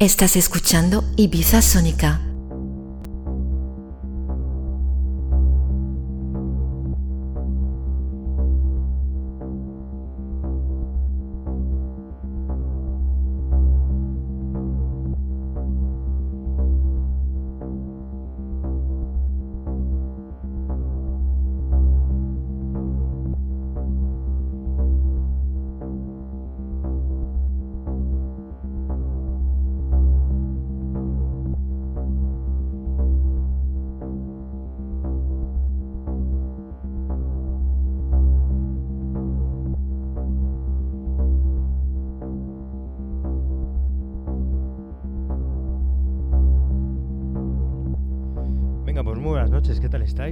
Estás escuchando Ibiza Sónica.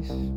guys.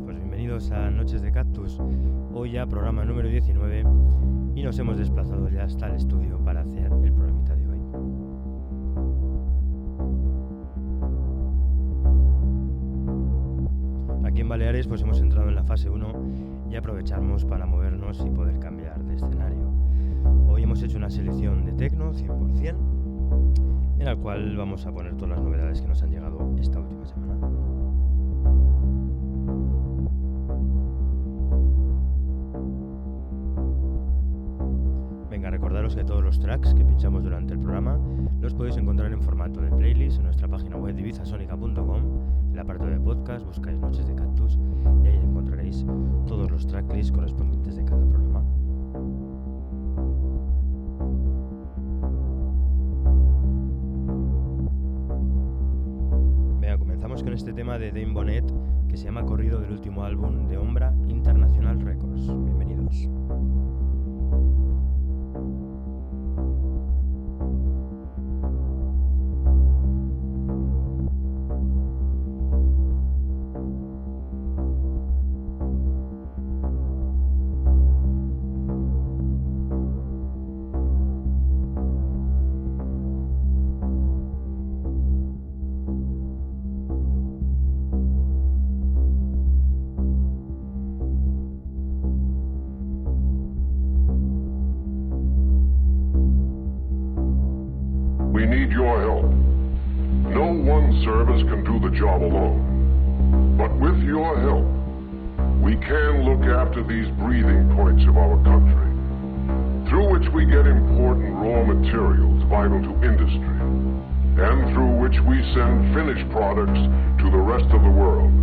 we send finished products to the rest of the world,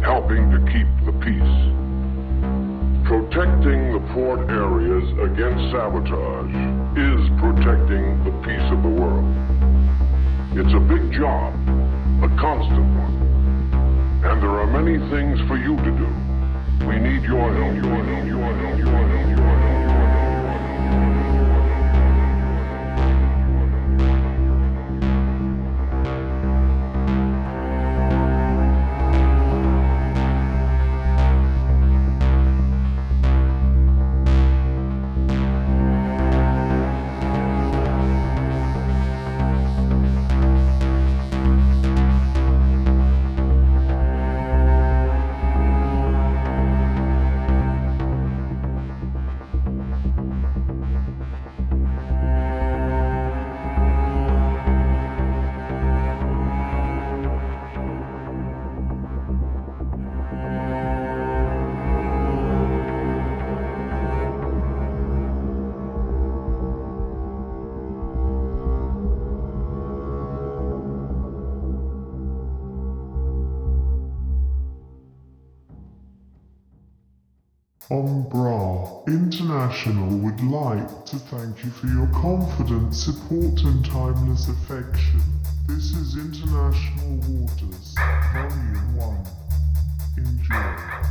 helping to keep the peace. Protecting the port areas against sabotage is protecting the peace of the world. It's a big job, a constant one, and there are many things for you to do. We need your help. Your help, your help, your help, your help, your help. Umbra International would like to thank you for your confident support and timeless affection. This is International Waters, Volume 1. Enjoy.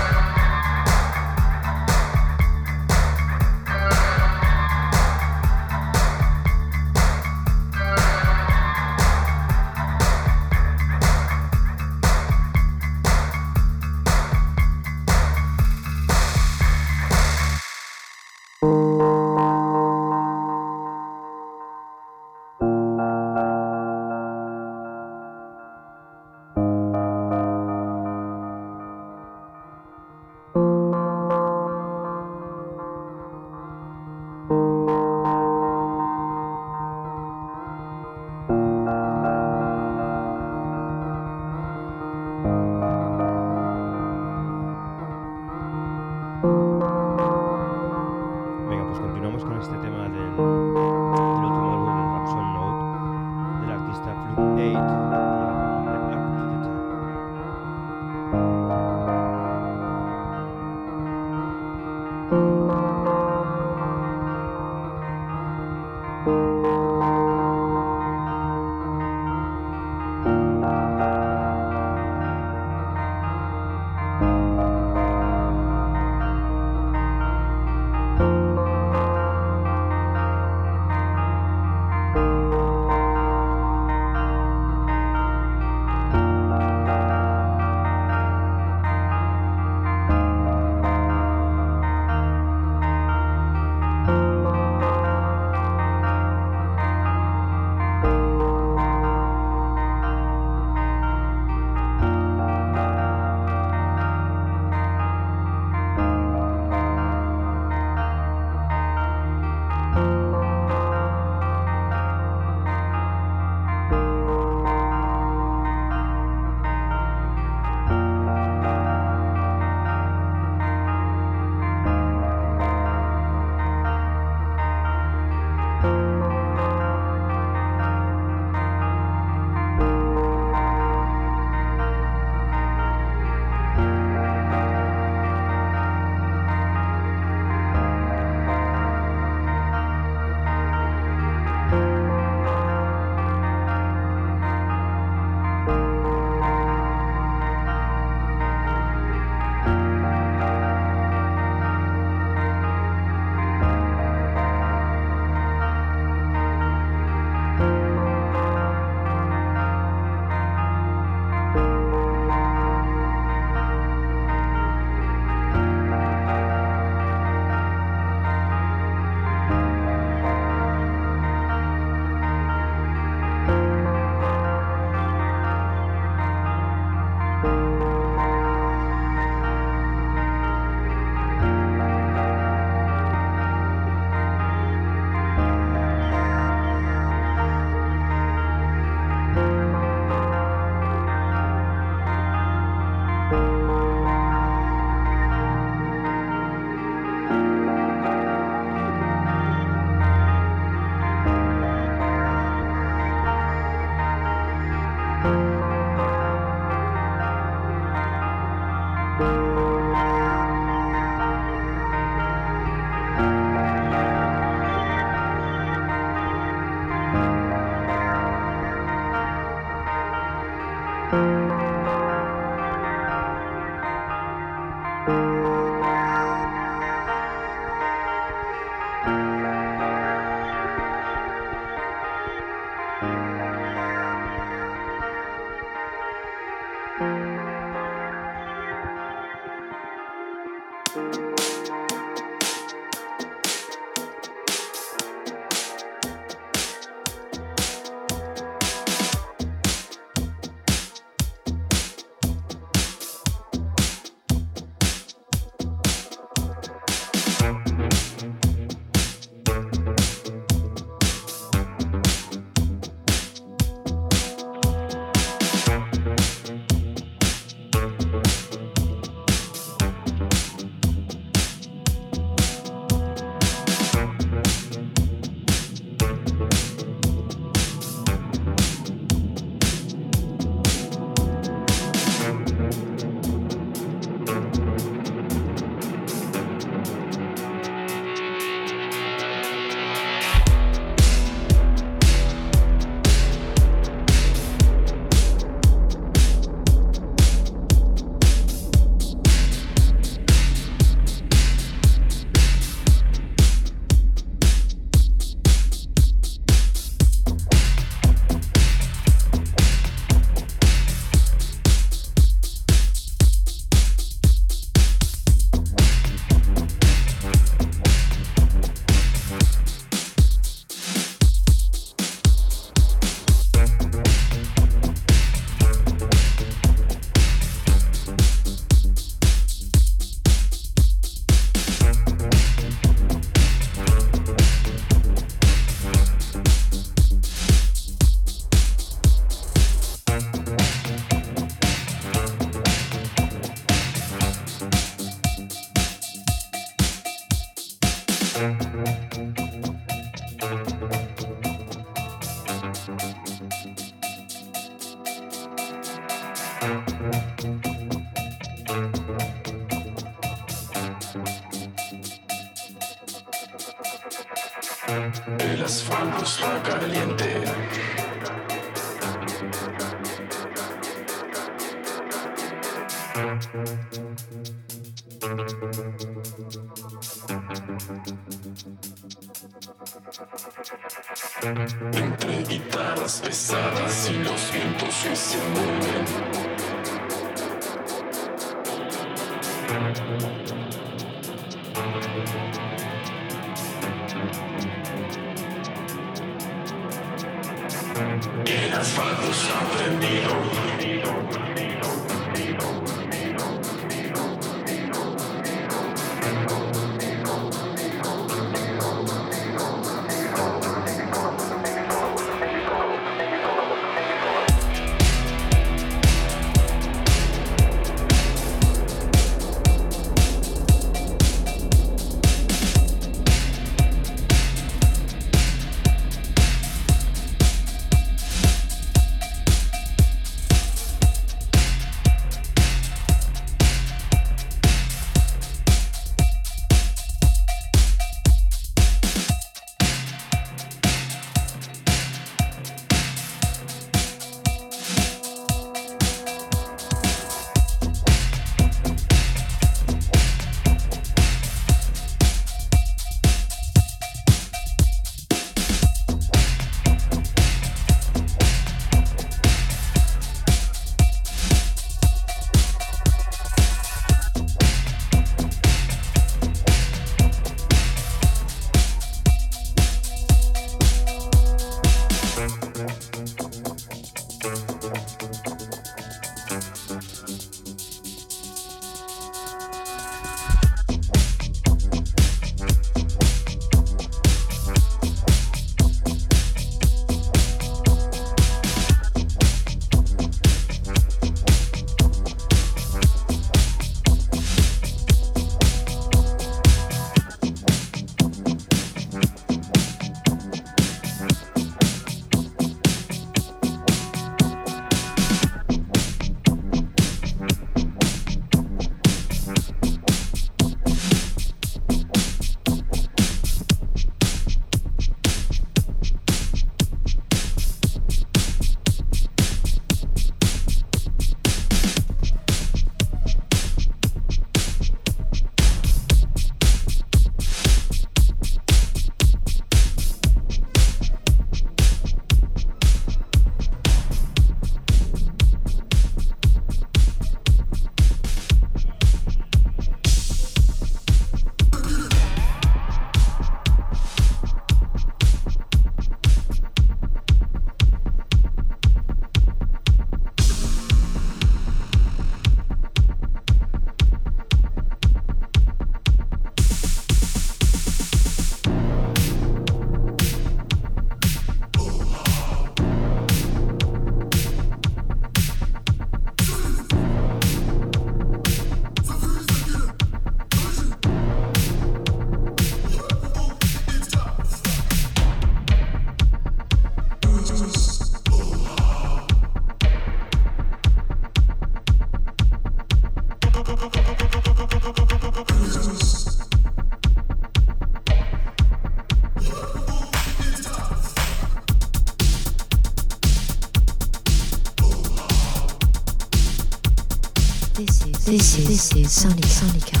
This is, Sonic Sonica.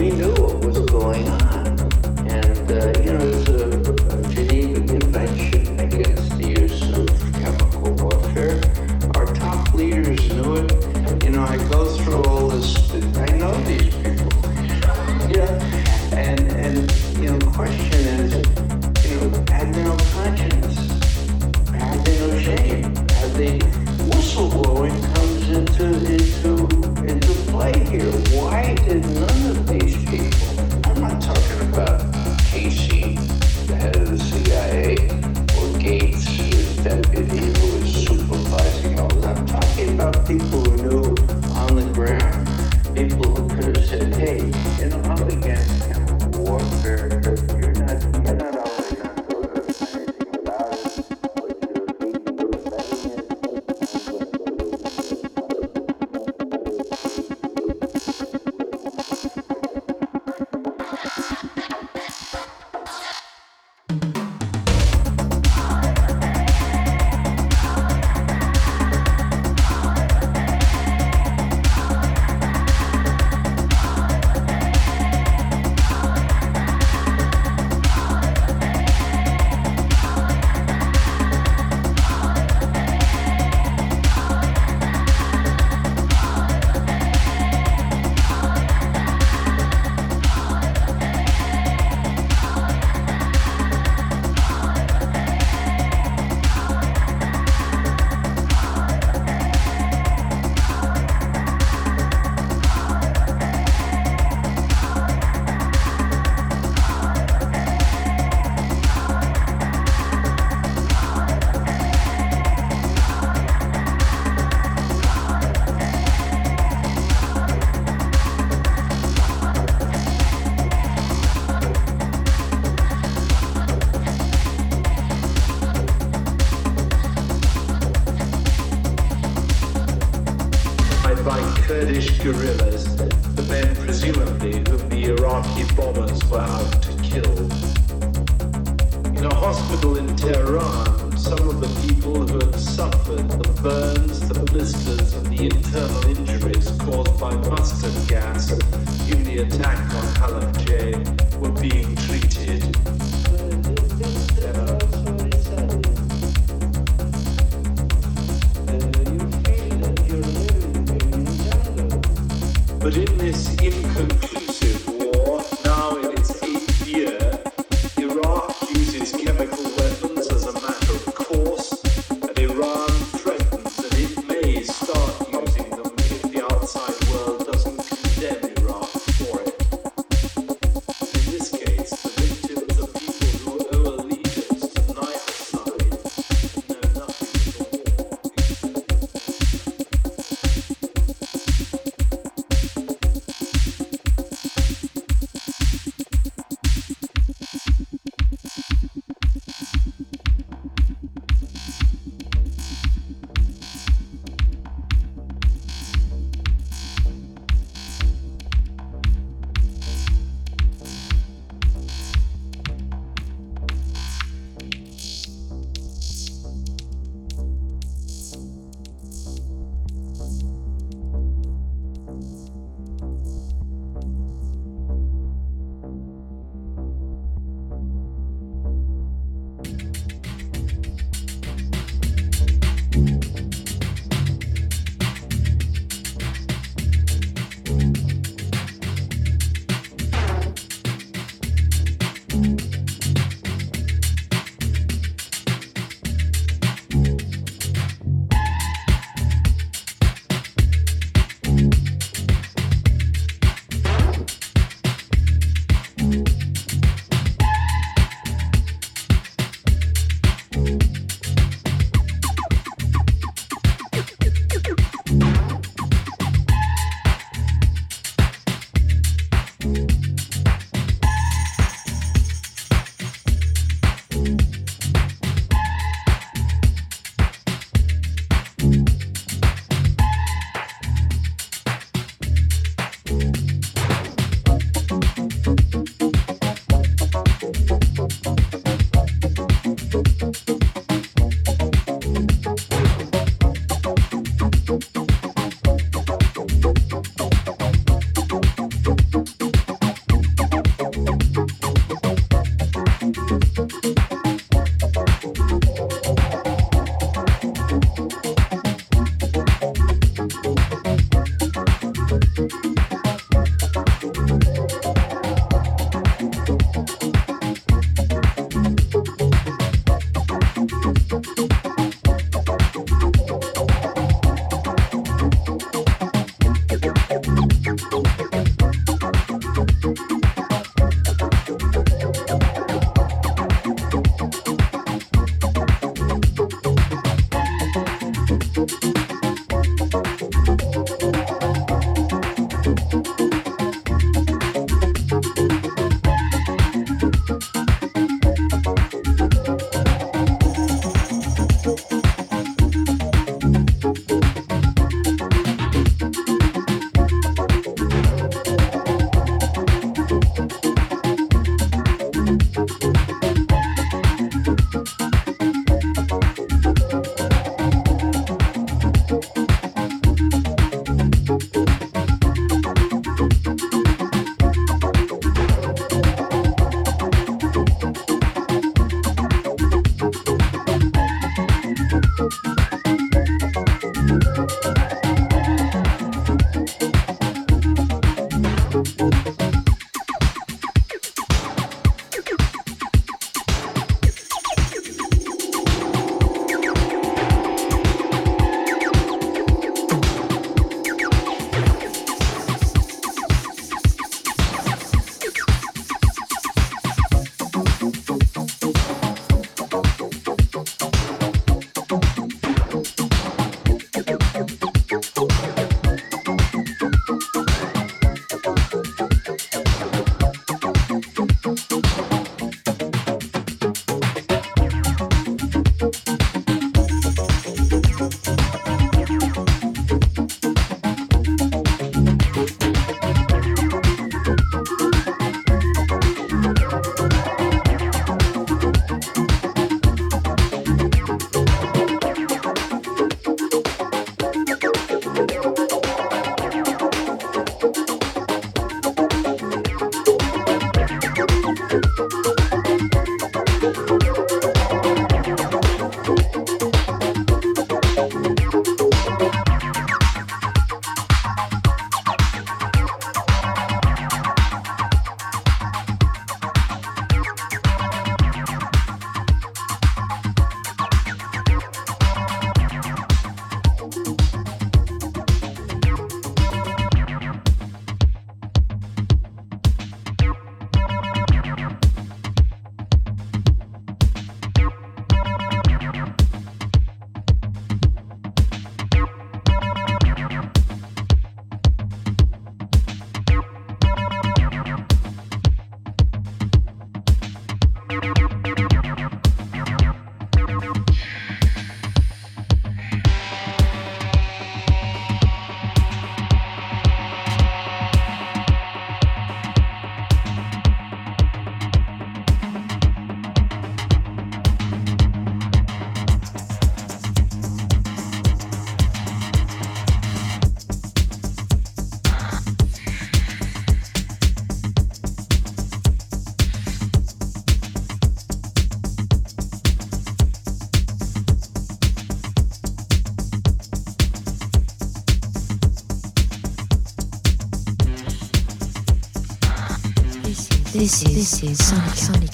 Chemical weapons This is, this is Sonica. Sonica.